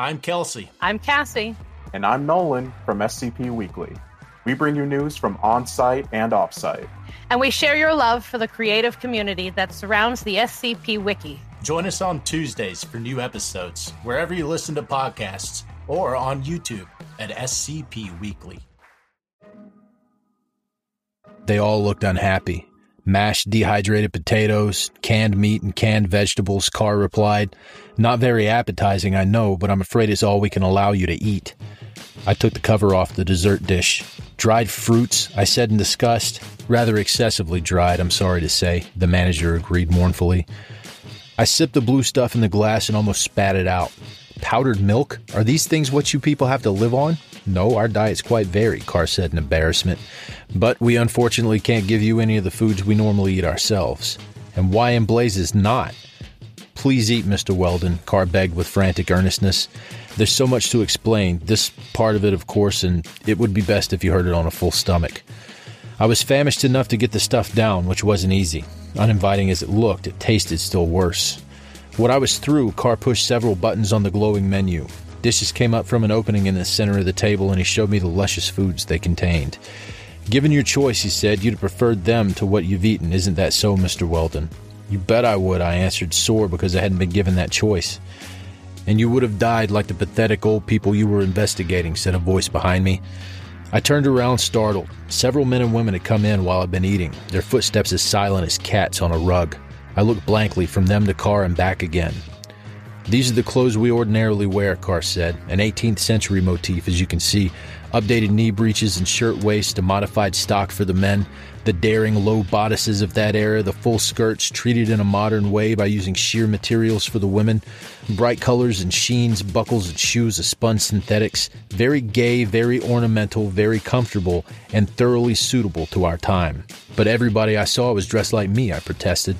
I'm Kelsey. I'm Cassie. And I'm Nolan from SCP Weekly. We bring you news from on site and off site. And we share your love for the creative community that surrounds the SCP Wiki. Join us on Tuesdays for new episodes, wherever you listen to podcasts, or on YouTube at SCP Weekly. They all looked unhappy. Mashed dehydrated potatoes, canned meat, and canned vegetables, Carr replied. Not very appetizing, I know, but I'm afraid it's all we can allow you to eat. I took the cover off the dessert dish. Dried fruits, I said in disgust. Rather excessively dried, I'm sorry to say, the manager agreed mournfully. I sipped the blue stuff in the glass and almost spat it out. Powdered milk? Are these things what you people have to live on? No, our diet's quite varied, Carr said in embarrassment. But we unfortunately can't give you any of the foods we normally eat ourselves. And why in blazes not? Please eat, Mr. Weldon, Carr begged with frantic earnestness. There's so much to explain, this part of it, of course, and it would be best if you heard it on a full stomach. I was famished enough to get the stuff down, which wasn't easy. Uninviting as it looked, it tasted still worse. When I was through, Carr pushed several buttons on the glowing menu. Dishes came up from an opening in the center of the table, and he showed me the luscious foods they contained. Given your choice, he said, you'd have preferred them to what you've eaten. Isn't that so, Mr. Weldon? You bet I would, I answered, sore because I hadn't been given that choice. And you would have died like the pathetic old people you were investigating, said a voice behind me. I turned around, startled. Several men and women had come in while I'd been eating, their footsteps as silent as cats on a rug. I looked blankly from them to Carr and back again. These are the clothes we ordinarily wear, Carr said, an 18th century motif, as you can see. Updated knee breeches and shirt a modified stock for the men, the daring low bodices of that era, the full skirts treated in a modern way by using sheer materials for the women, bright colors and sheens, buckles and shoes of spun synthetics, very gay, very ornamental, very comfortable, and thoroughly suitable to our time. But everybody I saw was dressed like me, I protested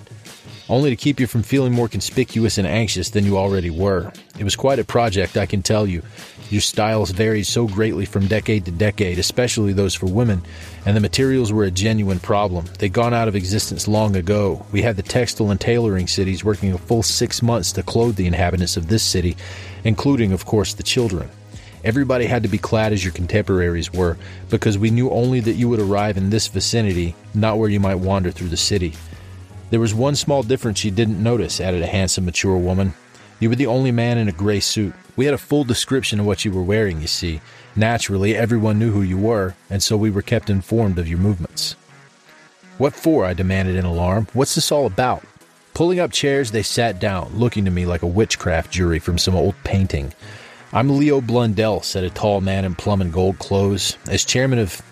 only to keep you from feeling more conspicuous and anxious than you already were. It was quite a project, I can tell you. Your styles varied so greatly from decade to decade, especially those for women, and the materials were a genuine problem. They'd gone out of existence long ago. We had the textile and tailoring cities working a full six months to clothe the inhabitants of this city, including, of course, the children. Everybody had to be clad as your contemporaries were, because we knew only that you would arrive in this vicinity, not where you might wander through the city. There was one small difference you didn't notice, added a handsome, mature woman. You were the only man in a gray suit. We had a full description of what you were wearing, you see. Naturally, everyone knew who you were, and so we were kept informed of your movements. What for? I demanded in alarm. What's this all about? Pulling up chairs, they sat down, looking to me like a witchcraft jury from some old painting. I'm Leo Blundell, said a tall man in plum and gold clothes. As chairman of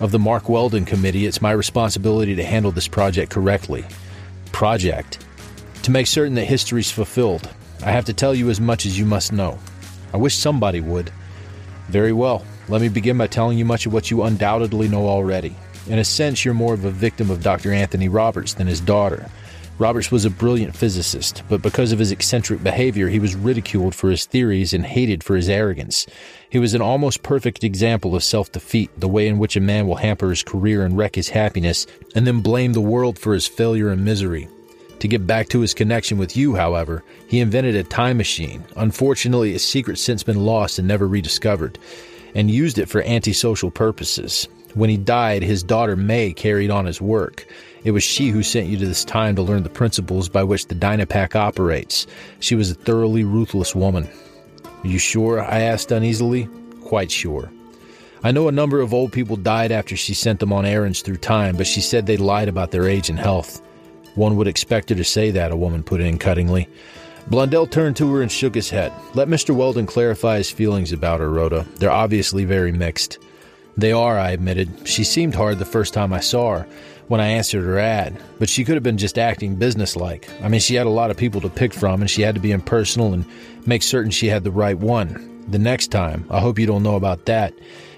of the Mark Weldon Committee, it's my responsibility to handle this project correctly project to make certain that history's fulfilled. I have to tell you as much as you must know. I wish somebody would. Very well. Let me begin by telling you much of what you undoubtedly know already. In a sense, you're more of a victim of Dr. Anthony Roberts than his daughter. Roberts was a brilliant physicist, but because of his eccentric behavior, he was ridiculed for his theories and hated for his arrogance. He was an almost perfect example of self defeat, the way in which a man will hamper his career and wreck his happiness, and then blame the world for his failure and misery. To get back to his connection with you, however, he invented a time machine. Unfortunately, its secret since been lost and never rediscovered, and used it for antisocial purposes. When he died, his daughter May carried on his work. It was she who sent you to this time to learn the principles by which the Dynapack operates. She was a thoroughly ruthless woman. Are you sure? I asked uneasily. Quite sure. I know a number of old people died after she sent them on errands through time, but she said they lied about their age and health. One would expect her to say that, a woman put in cuttingly. Blundell turned to her and shook his head. Let Mr. Weldon clarify his feelings about her, Rhoda. They're obviously very mixed. They are, I admitted. She seemed hard the first time I saw her, when I answered her ad, but she could have been just acting businesslike. I mean, she had a lot of people to pick from, and she had to be impersonal and make certain she had the right one. The next time, I hope you don't know about that.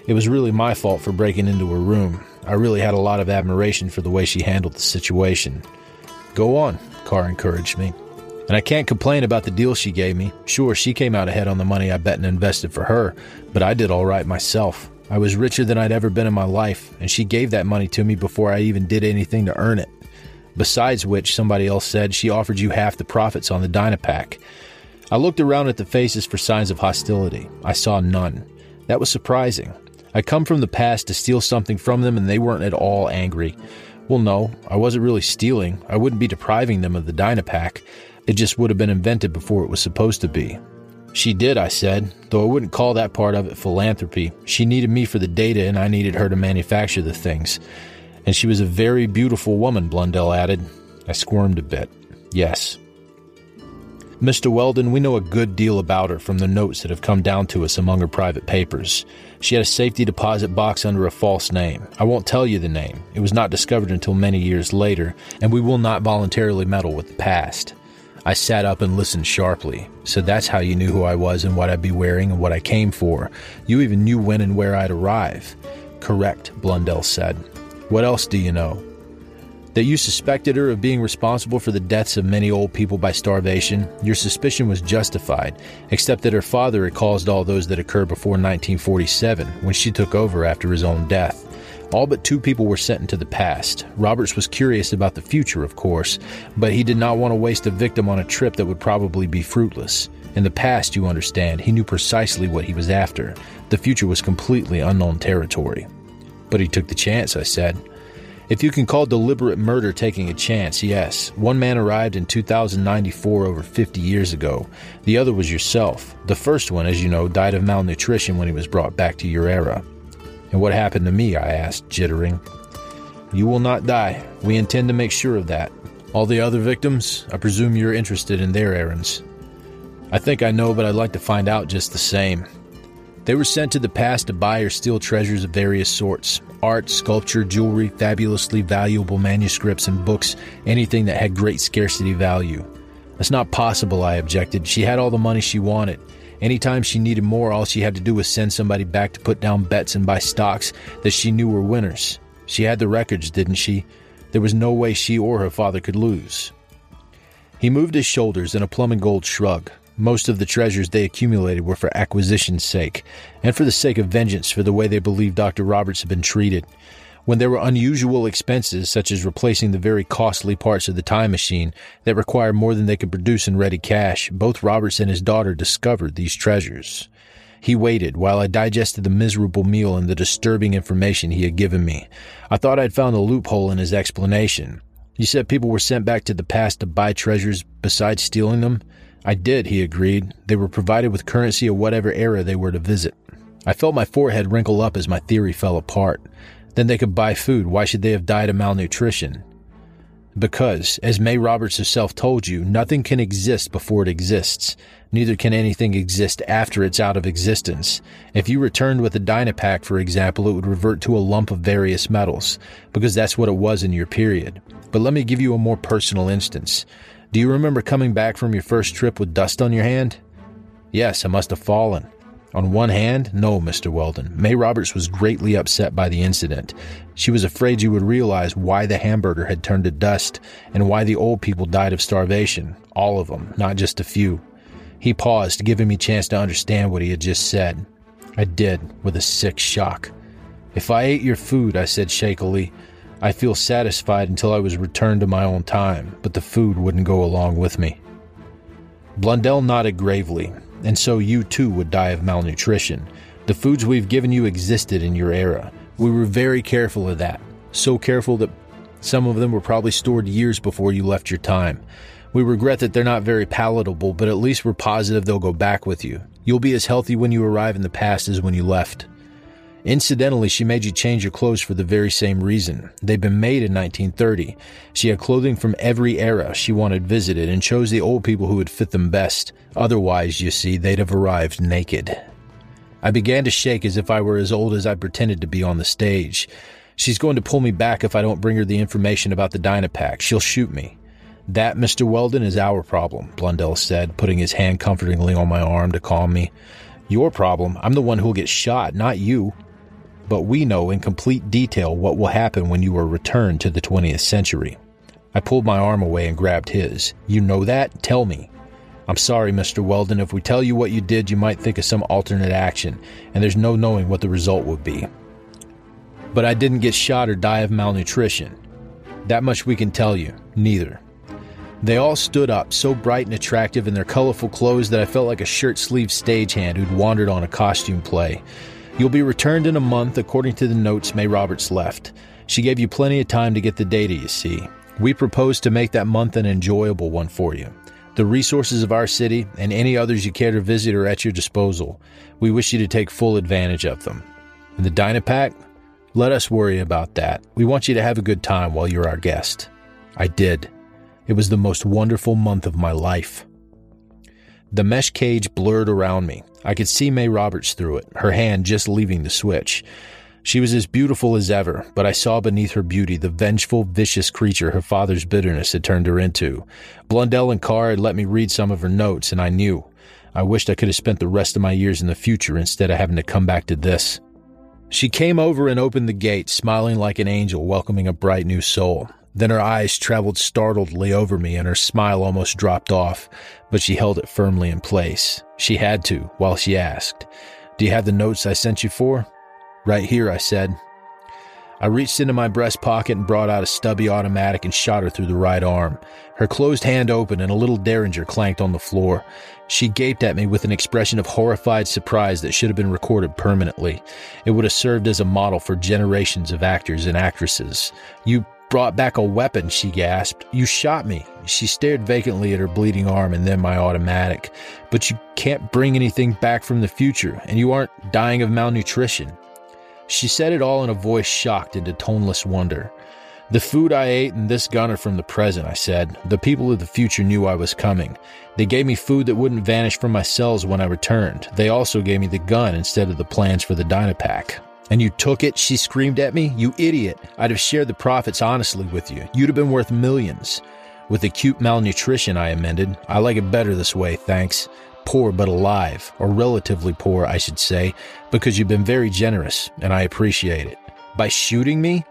It was really my fault for breaking into her room. I really had a lot of admiration for the way she handled the situation. Go on, Carr encouraged me. And I can't complain about the deal she gave me. Sure, she came out ahead on the money I bet and invested for her, but I did all right myself. I was richer than I'd ever been in my life, and she gave that money to me before I even did anything to earn it. Besides which, somebody else said she offered you half the profits on the Dynapack. I looked around at the faces for signs of hostility. I saw none. That was surprising. I come from the past to steal something from them, and they weren't at all angry. Well, no, I wasn't really stealing. I wouldn't be depriving them of the Dynapack. It just would have been invented before it was supposed to be. She did, I said, though I wouldn't call that part of it philanthropy. She needed me for the data, and I needed her to manufacture the things. And she was a very beautiful woman, Blundell added. I squirmed a bit. Yes. Mr. Weldon, we know a good deal about her from the notes that have come down to us among her private papers. She had a safety deposit box under a false name. I won't tell you the name. It was not discovered until many years later, and we will not voluntarily meddle with the past. I sat up and listened sharply. So that's how you knew who I was and what I'd be wearing and what I came for. You even knew when and where I'd arrive. Correct, Blundell said. What else do you know? That you suspected her of being responsible for the deaths of many old people by starvation. Your suspicion was justified, except that her father had caused all those that occurred before 1947, when she took over after his own death. All but two people were sent into the past. Roberts was curious about the future, of course, but he did not want to waste a victim on a trip that would probably be fruitless. In the past, you understand, he knew precisely what he was after. The future was completely unknown territory. But he took the chance, I said. If you can call deliberate murder taking a chance, yes. One man arrived in 2094 over 50 years ago. The other was yourself. The first one, as you know, died of malnutrition when he was brought back to your era. And what happened to me? I asked, jittering. You will not die. We intend to make sure of that. All the other victims, I presume you're interested in their errands. I think I know, but I'd like to find out just the same. They were sent to the past to buy or steal treasures of various sorts art, sculpture, jewelry, fabulously valuable manuscripts and books, anything that had great scarcity value. That's not possible, I objected. She had all the money she wanted. Anytime she needed more, all she had to do was send somebody back to put down bets and buy stocks that she knew were winners. She had the records, didn't she? There was no way she or her father could lose. He moved his shoulders in a plum and gold shrug. Most of the treasures they accumulated were for acquisition's sake, and for the sake of vengeance for the way they believed Dr. Roberts had been treated. When there were unusual expenses, such as replacing the very costly parts of the time machine that required more than they could produce in ready cash, both Roberts and his daughter discovered these treasures. He waited while I digested the miserable meal and the disturbing information he had given me. I thought I'd found a loophole in his explanation. You said people were sent back to the past to buy treasures besides stealing them? I did, he agreed. They were provided with currency of whatever era they were to visit. I felt my forehead wrinkle up as my theory fell apart. Then they could buy food. Why should they have died of malnutrition? Because, as May Roberts herself told you, nothing can exist before it exists. Neither can anything exist after it's out of existence. If you returned with a Dynapack, for example, it would revert to a lump of various metals, because that's what it was in your period. But let me give you a more personal instance. Do you remember coming back from your first trip with dust on your hand? Yes, I must have fallen. On one hand, no, Mr. Weldon. May Roberts was greatly upset by the incident. She was afraid you would realize why the hamburger had turned to dust and why the old people died of starvation. All of them, not just a few. He paused, giving me chance to understand what he had just said. I did, with a sick shock. If I ate your food, I said shakily, I feel satisfied until I was returned to my own time, but the food wouldn't go along with me. Blundell nodded gravely and so you too would die of malnutrition. The foods we've given you existed in your era. We were very careful of that. So careful that some of them were probably stored years before you left your time. We regret that they're not very palatable, but at least we're positive they'll go back with you. You'll be as healthy when you arrive in the past as when you left. Incidentally, she made you change your clothes for the very same reason. They'd been made in 1930. She had clothing from every era she wanted visited and chose the old people who would fit them best. Otherwise, you see, they'd have arrived naked. I began to shake as if I were as old as I pretended to be on the stage. She's going to pull me back if I don't bring her the information about the Dynapack. She'll shoot me. That, Mr. Weldon, is our problem, Blundell said, putting his hand comfortingly on my arm to calm me. Your problem? I'm the one who'll get shot, not you but we know in complete detail what will happen when you are returned to the 20th century. I pulled my arm away and grabbed his. You know that? Tell me. I'm sorry, Mr. Weldon. If we tell you what you did, you might think of some alternate action, and there's no knowing what the result would be. But I didn't get shot or die of malnutrition. That much we can tell you. Neither. They all stood up, so bright and attractive in their colorful clothes that I felt like a shirt sleeve stagehand who'd wandered on a costume play. You'll be returned in a month, according to the notes May Roberts left. She gave you plenty of time to get the data, you see. We propose to make that month an enjoyable one for you. The resources of our city and any others you care to visit are at your disposal. We wish you to take full advantage of them. And the Dynapack? Let us worry about that. We want you to have a good time while you're our guest. I did. It was the most wonderful month of my life. The mesh cage blurred around me. I could see May Roberts through it, her hand just leaving the switch. She was as beautiful as ever, but I saw beneath her beauty the vengeful, vicious creature her father's bitterness had turned her into. Blundell and Carr had let me read some of her notes, and I knew. I wished I could have spent the rest of my years in the future instead of having to come back to this. She came over and opened the gate, smiling like an angel welcoming a bright new soul. Then her eyes traveled startledly over me and her smile almost dropped off, but she held it firmly in place. She had to, while she asked, Do you have the notes I sent you for? Right here, I said. I reached into my breast pocket and brought out a stubby automatic and shot her through the right arm. Her closed hand opened and a little derringer clanked on the floor. She gaped at me with an expression of horrified surprise that should have been recorded permanently. It would have served as a model for generations of actors and actresses. You brought back a weapon, she gasped. You shot me. She stared vacantly at her bleeding arm and then my automatic. But you can't bring anything back from the future, and you aren't dying of malnutrition. She said it all in a voice shocked into toneless wonder. The food I ate and this gun are from the present, I said. The people of the future knew I was coming. They gave me food that wouldn't vanish from my cells when I returned. They also gave me the gun instead of the plans for the Dynapack. And you took it? She screamed at me. You idiot. I'd have shared the profits honestly with you. You'd have been worth millions. With acute malnutrition, I amended. I like it better this way, thanks poor but alive, or relatively poor, I should say, because you've been very generous, and I appreciate it. By shooting me?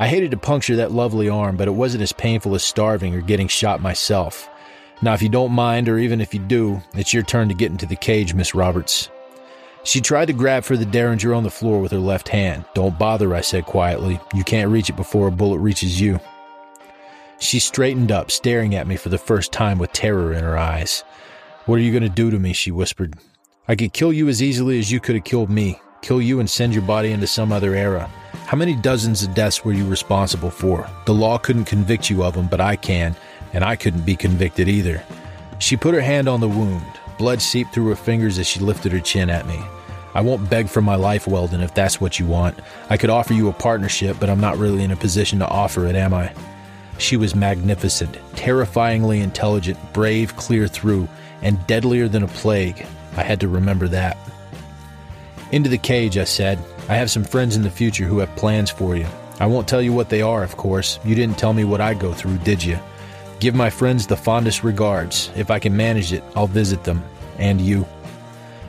I hated to puncture that lovely arm, but it wasn't as painful as starving or getting shot myself. Now, if you don't mind, or even if you do, it's your turn to get into the cage, Miss Roberts. She tried to grab for the derringer on the floor with her left hand. Don't bother, I said quietly. You can't reach it before a bullet reaches you. She straightened up, staring at me for the first time with terror in her eyes. What are you going to do to me? She whispered. I could kill you as easily as you could have killed me. Kill you and send your body into some other era. How many dozens of deaths were you responsible for? The law couldn't convict you of them, but I can, and I couldn't be convicted either. She put her hand on the wound. Blood seeped through her fingers as she lifted her chin at me. I won't beg for my life, Weldon, if that's what you want. I could offer you a partnership, but I'm not really in a position to offer it, am I? She was magnificent, terrifyingly intelligent, brave, clear through, and deadlier than a plague. I had to remember that. Into the cage, I said. I have some friends in the future who have plans for you. I won't tell you what they are, of course. You didn't tell me what I go through, did you? Give my friends the fondest regards. If I can manage it, I'll visit them. And you.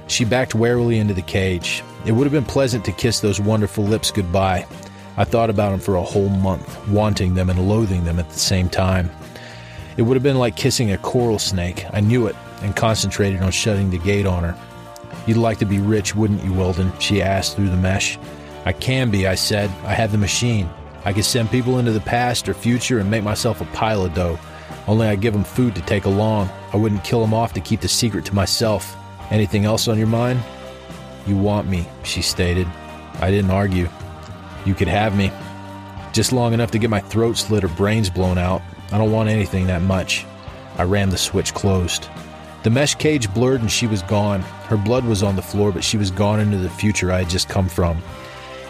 She backed warily into the cage. It would have been pleasant to kiss those wonderful lips goodbye. I thought about them for a whole month, wanting them and loathing them at the same time. It would have been like kissing a coral snake. I knew it, and concentrated on shutting the gate on her. You'd like to be rich, wouldn't you, Weldon? She asked through the mesh. I can be, I said. I have the machine. I could send people into the past or future and make myself a pile of dough. Only I give them food to take along. I wouldn't kill them off to keep the secret to myself. Anything else on your mind? You want me, she stated. I didn't argue. You could have me. Just long enough to get my throat slit or brains blown out. I don't want anything that much. I rammed the switch closed. The mesh cage blurred and she was gone. Her blood was on the floor, but she was gone into the future I had just come from.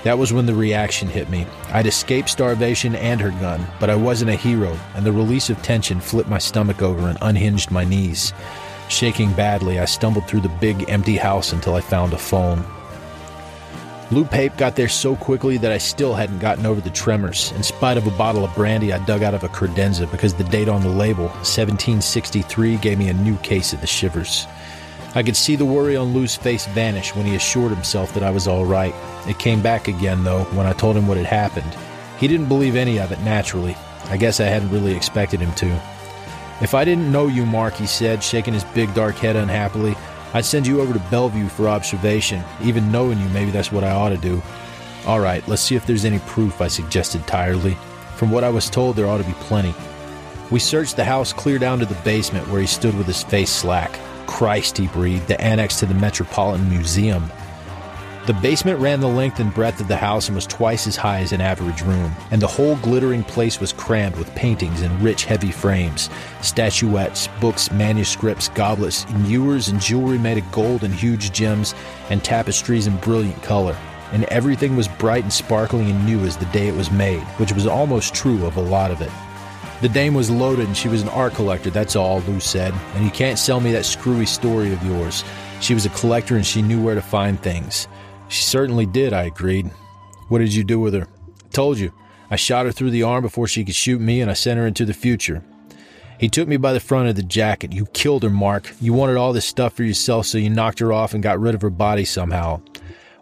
That was when the reaction hit me. I'd escaped starvation and her gun, but I wasn't a hero, and the release of tension flipped my stomach over and unhinged my knees. Shaking badly, I stumbled through the big, empty house until I found a phone. Lou Pape got there so quickly that I still hadn't gotten over the tremors, in spite of a bottle of brandy I dug out of a credenza because the date on the label, 1763, gave me a new case of the shivers. I could see the worry on Lou's face vanish when he assured himself that I was all right. It came back again, though, when I told him what had happened. He didn't believe any of it, naturally. I guess I hadn't really expected him to. If I didn't know you, Mark, he said, shaking his big dark head unhappily, I'd send you over to Bellevue for observation. Even knowing you, maybe that's what I ought to do. All right, let's see if there's any proof, I suggested tiredly. From what I was told, there ought to be plenty. We searched the house clear down to the basement where he stood with his face slack. Christ, he breathed, the annex to the Metropolitan Museum. The basement ran the length and breadth of the house and was twice as high as an average room, and the whole glittering place was crammed with paintings in rich, heavy frames, statuettes, books, manuscripts, goblets, ewers, and jewelry made of gold and huge gems, and tapestries in brilliant color. And everything was bright and sparkling and new as the day it was made, which was almost true of a lot of it. The dame was loaded and she was an art collector, that's all, Lou said. And you can't sell me that screwy story of yours. She was a collector and she knew where to find things. She certainly did, I agreed. What did you do with her? Told you. I shot her through the arm before she could shoot me, and I sent her into the future. He took me by the front of the jacket. You killed her, Mark. You wanted all this stuff for yourself, so you knocked her off and got rid of her body somehow.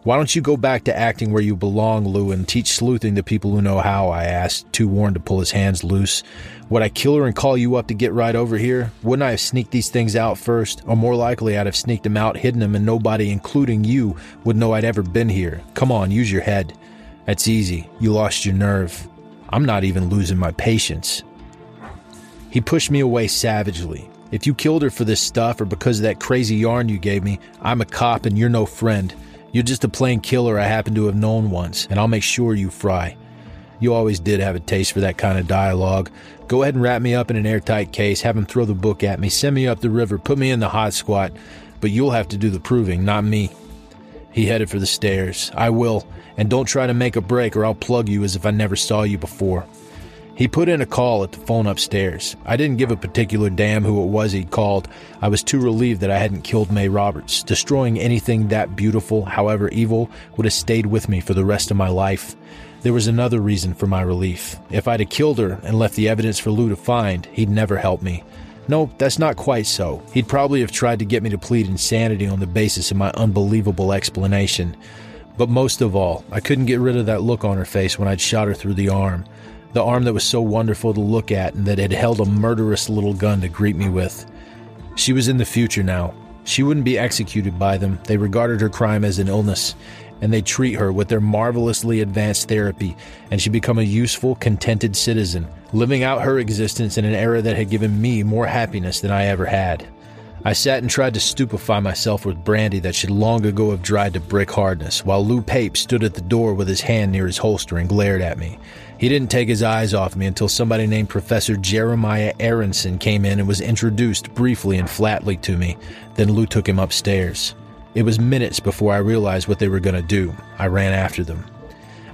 Why don't you go back to acting where you belong, Lou, and teach sleuthing to people who know how? I asked, too worn to pull his hands loose. Would I kill her and call you up to get right over here? Wouldn't I have sneaked these things out first? Or more likely, I'd have sneaked them out, hidden them, and nobody, including you, would know I'd ever been here. Come on, use your head. That's easy. You lost your nerve. I'm not even losing my patience. He pushed me away savagely. If you killed her for this stuff or because of that crazy yarn you gave me, I'm a cop and you're no friend. You're just a plain killer I happen to have known once, and I'll make sure you fry. You always did have a taste for that kind of dialogue. Go ahead and wrap me up in an airtight case, have him throw the book at me, send me up the river, put me in the hot squat, but you'll have to do the proving, not me. He headed for the stairs. I will, and don't try to make a break or I'll plug you as if I never saw you before. He put in a call at the phone upstairs. I didn't give a particular damn who it was he'd called. I was too relieved that I hadn't killed May Roberts. Destroying anything that beautiful, however evil, would have stayed with me for the rest of my life. There was another reason for my relief. If I'd have killed her and left the evidence for Lou to find, he'd never help me. No, that's not quite so. He'd probably have tried to get me to plead insanity on the basis of my unbelievable explanation. But most of all, I couldn't get rid of that look on her face when I'd shot her through the arm the arm that was so wonderful to look at and that had held a murderous little gun to greet me with. She was in the future now. She wouldn't be executed by them. They regarded her crime as an illness, and they treat her with their marvelously advanced therapy, and she'd become a useful, contented citizen, living out her existence in an era that had given me more happiness than I ever had. I sat and tried to stupefy myself with brandy that should long ago have dried to brick hardness, while Lou Pape stood at the door with his hand near his holster and glared at me. He didn't take his eyes off me until somebody named Professor Jeremiah Aronson came in and was introduced briefly and flatly to me. Then Lou took him upstairs. It was minutes before I realized what they were going to do. I ran after them.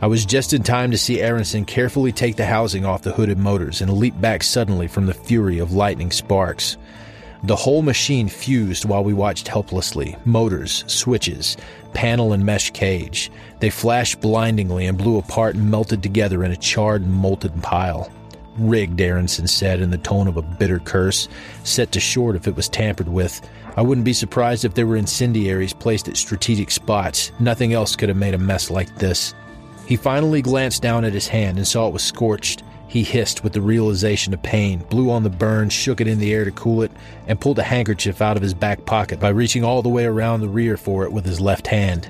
I was just in time to see Aronson carefully take the housing off the hooded motors and leap back suddenly from the fury of lightning sparks. The whole machine fused while we watched helplessly motors, switches, panel, and mesh cage. They flashed blindingly and blew apart and melted together in a charred and molten pile. Rigged, Aronson said in the tone of a bitter curse, set to short if it was tampered with. I wouldn't be surprised if there were incendiaries placed at strategic spots. Nothing else could have made a mess like this. He finally glanced down at his hand and saw it was scorched. He hissed with the realization of pain, blew on the burn, shook it in the air to cool it, and pulled a handkerchief out of his back pocket by reaching all the way around the rear for it with his left hand.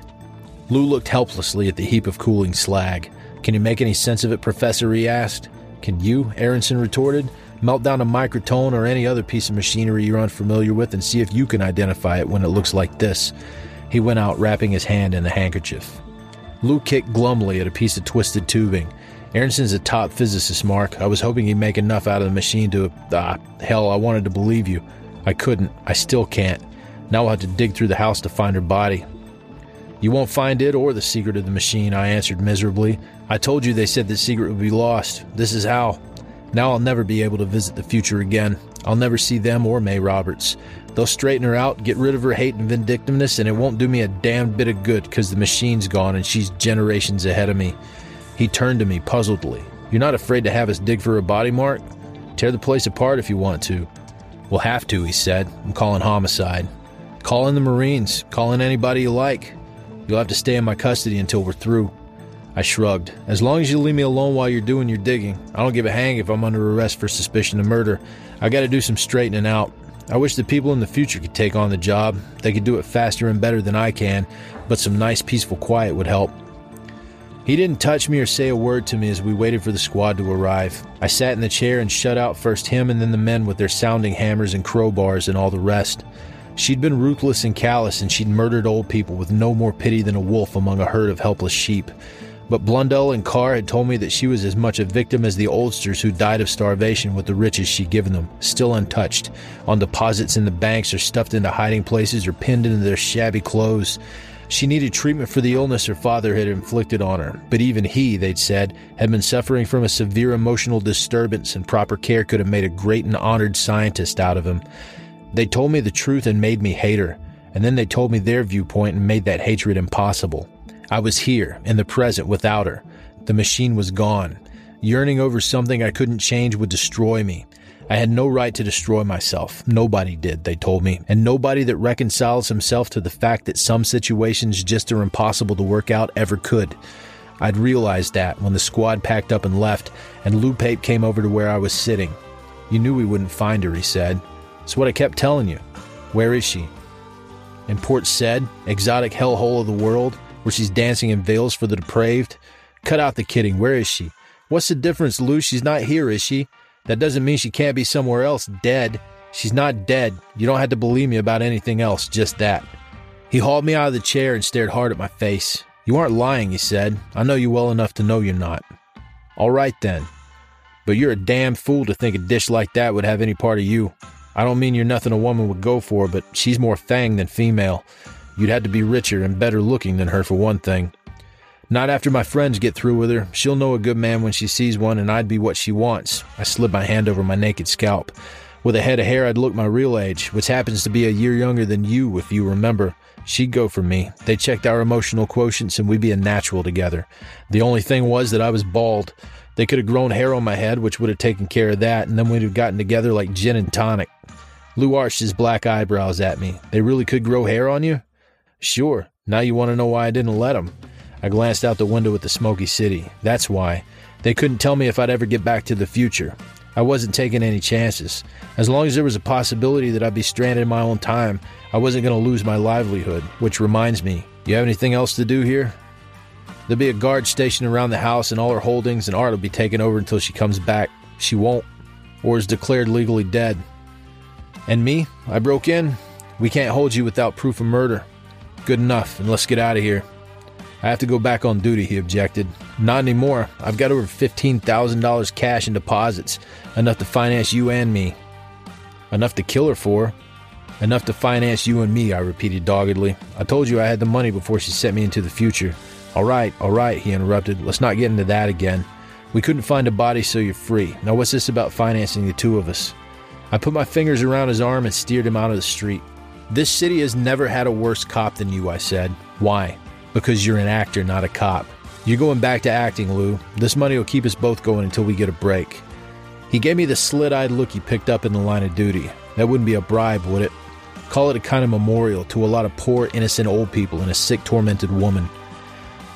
Lou looked helplessly at the heap of cooling slag. Can you make any sense of it, Professor? he asked. Can you? Aronson retorted. Melt down a microtone or any other piece of machinery you're unfamiliar with and see if you can identify it when it looks like this. He went out, wrapping his hand in the handkerchief. Lou kicked glumly at a piece of twisted tubing. Aronson's a top physicist, Mark. I was hoping he'd make enough out of the machine to. Ah, hell, I wanted to believe you. I couldn't. I still can't. Now I'll have to dig through the house to find her body. You won't find it or the secret of the machine, I answered miserably. I told you they said the secret would be lost. This is how. Now I'll never be able to visit the future again. I'll never see them or May Roberts. They'll straighten her out, get rid of her hate and vindictiveness, and it won't do me a damn bit of good because the machine's gone and she's generations ahead of me. He turned to me puzzledly. You're not afraid to have us dig for a body mark? Tear the place apart if you want to. We'll have to, he said. I'm calling homicide. Call in the Marines. Call in anybody you like. You'll have to stay in my custody until we're through. I shrugged. As long as you leave me alone while you're doing your digging, I don't give a hang if I'm under arrest for suspicion of murder. I gotta do some straightening out. I wish the people in the future could take on the job. They could do it faster and better than I can, but some nice, peaceful quiet would help. He didn't touch me or say a word to me as we waited for the squad to arrive. I sat in the chair and shut out first him and then the men with their sounding hammers and crowbars and all the rest. She'd been ruthless and callous, and she'd murdered old people with no more pity than a wolf among a herd of helpless sheep. But Blundell and Carr had told me that she was as much a victim as the oldsters who died of starvation with the riches she'd given them, still untouched, on deposits in the banks or stuffed into hiding places or pinned into their shabby clothes. She needed treatment for the illness her father had inflicted on her, but even he, they'd said, had been suffering from a severe emotional disturbance, and proper care could have made a great and honored scientist out of him. They told me the truth and made me hate her, and then they told me their viewpoint and made that hatred impossible. I was here, in the present, without her. The machine was gone. Yearning over something I couldn't change would destroy me. I had no right to destroy myself. Nobody did, they told me, and nobody that reconciles himself to the fact that some situations just are impossible to work out ever could. I'd realized that when the squad packed up and left, and Lou Pape came over to where I was sitting. You knew we wouldn't find her, he said. It's what I kept telling you. Where is she? In Port Said, exotic hellhole of the world, where she's dancing in veils for the depraved? Cut out the kidding. Where is she? What's the difference, Lou? She's not here, is she? That doesn't mean she can't be somewhere else dead. She's not dead. You don't have to believe me about anything else, just that. He hauled me out of the chair and stared hard at my face. You aren't lying, he said. I know you well enough to know you're not. All right then. But you're a damn fool to think a dish like that would have any part of you. I don't mean you're nothing a woman would go for, but she's more fang than female. You'd have to be richer and better looking than her for one thing. Not after my friends get through with her. She'll know a good man when she sees one, and I'd be what she wants. I slid my hand over my naked scalp. With a head of hair, I'd look my real age, which happens to be a year younger than you, if you remember. She'd go for me. They checked our emotional quotients, and we'd be a natural together. The only thing was that I was bald. They could have grown hair on my head, which would have taken care of that, and then we'd have gotten together like gin and tonic. Lou arched his black eyebrows at me. They really could grow hair on you? Sure. Now you want to know why I didn't let them. I glanced out the window at the smoky city. That's why. They couldn't tell me if I'd ever get back to the future. I wasn't taking any chances. As long as there was a possibility that I'd be stranded in my own time, I wasn't going to lose my livelihood. Which reminds me, you have anything else to do here? There'll be a guard stationed around the house and all her holdings, and Art will be taken over until she comes back. She won't, or is declared legally dead. And me? I broke in? We can't hold you without proof of murder. Good enough, and let's get out of here. I have to go back on duty, he objected. Not anymore. I've got over $15,000 cash in deposits, enough to finance you and me. Enough to kill her for. Enough to finance you and me, I repeated doggedly. I told you I had the money before she sent me into the future. All right, all right, he interrupted. Let's not get into that again. We couldn't find a body, so you're free. Now, what's this about financing the two of us? I put my fingers around his arm and steered him out of the street. This city has never had a worse cop than you, I said. Why? Because you're an actor, not a cop. You're going back to acting, Lou. This money will keep us both going until we get a break. He gave me the slit eyed look he picked up in the line of duty. That wouldn't be a bribe, would it? Call it a kind of memorial to a lot of poor, innocent old people and a sick, tormented woman.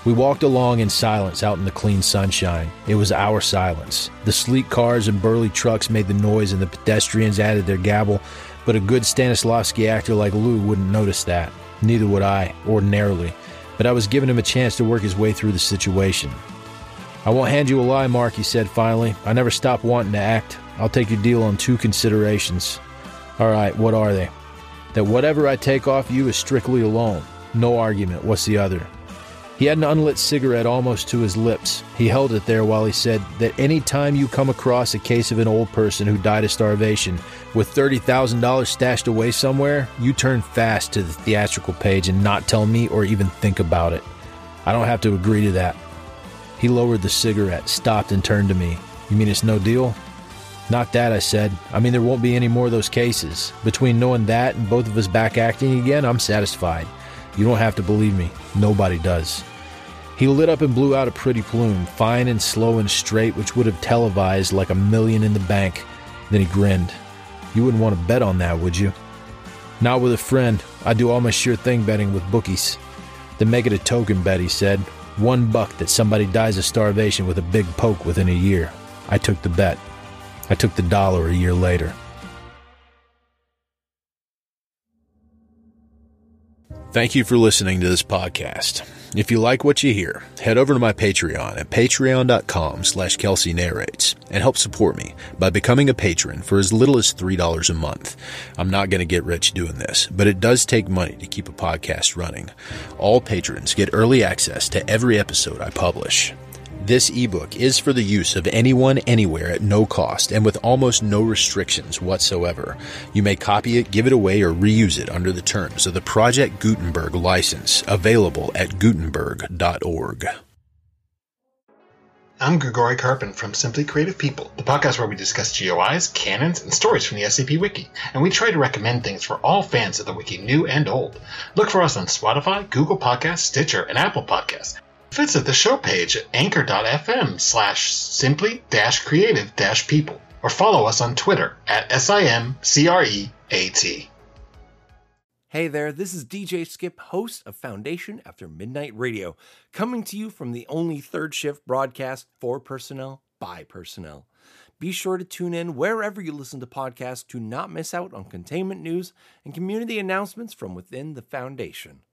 We walked along in silence out in the clean sunshine. It was our silence. The sleek cars and burly trucks made the noise, and the pedestrians added their gabble, but a good Stanislavski actor like Lou wouldn't notice that. Neither would I, ordinarily. But I was giving him a chance to work his way through the situation. I won't hand you a lie, Mark, he said finally. I never stop wanting to act. I'll take your deal on two considerations. All right, what are they? That whatever I take off you is strictly a loan. No argument. What's the other? He had an unlit cigarette almost to his lips. He held it there while he said that any time you come across a case of an old person who died of starvation with $30,000 stashed away somewhere, you turn fast to the theatrical page and not tell me or even think about it. I don't have to agree to that. He lowered the cigarette, stopped, and turned to me. You mean it's no deal? Not that, I said. I mean, there won't be any more of those cases. Between knowing that and both of us back acting again, I'm satisfied. You don't have to believe me. Nobody does. He lit up and blew out a pretty plume, fine and slow and straight, which would have televised like a million in the bank. Then he grinned. You wouldn't want to bet on that, would you? Not with a friend. I do all my sure thing betting with bookies. Then make it a token bet, he said. One buck that somebody dies of starvation with a big poke within a year. I took the bet. I took the dollar a year later. Thank you for listening to this podcast. If you like what you hear, head over to my Patreon at patreon.com slash Kelsey narrates and help support me by becoming a patron for as little as $3 a month. I'm not going to get rich doing this, but it does take money to keep a podcast running. All patrons get early access to every episode I publish. This ebook is for the use of anyone anywhere at no cost and with almost no restrictions whatsoever. You may copy it, give it away, or reuse it under the terms of the Project Gutenberg license available at gutenberg.org. I'm Grigori Karpin from Simply Creative People, the podcast where we discuss GOIs, canons, and stories from the SCP Wiki, and we try to recommend things for all fans of the Wiki, new and old. Look for us on Spotify, Google Podcasts, Stitcher, and Apple Podcasts. Visit the show page at anchor.fm slash simply dash creative dash people or follow us on Twitter at SIMCREAT. Hey there, this is DJ Skip, host of Foundation After Midnight Radio, coming to you from the only third shift broadcast for personnel by personnel. Be sure to tune in wherever you listen to podcasts to not miss out on containment news and community announcements from within the Foundation.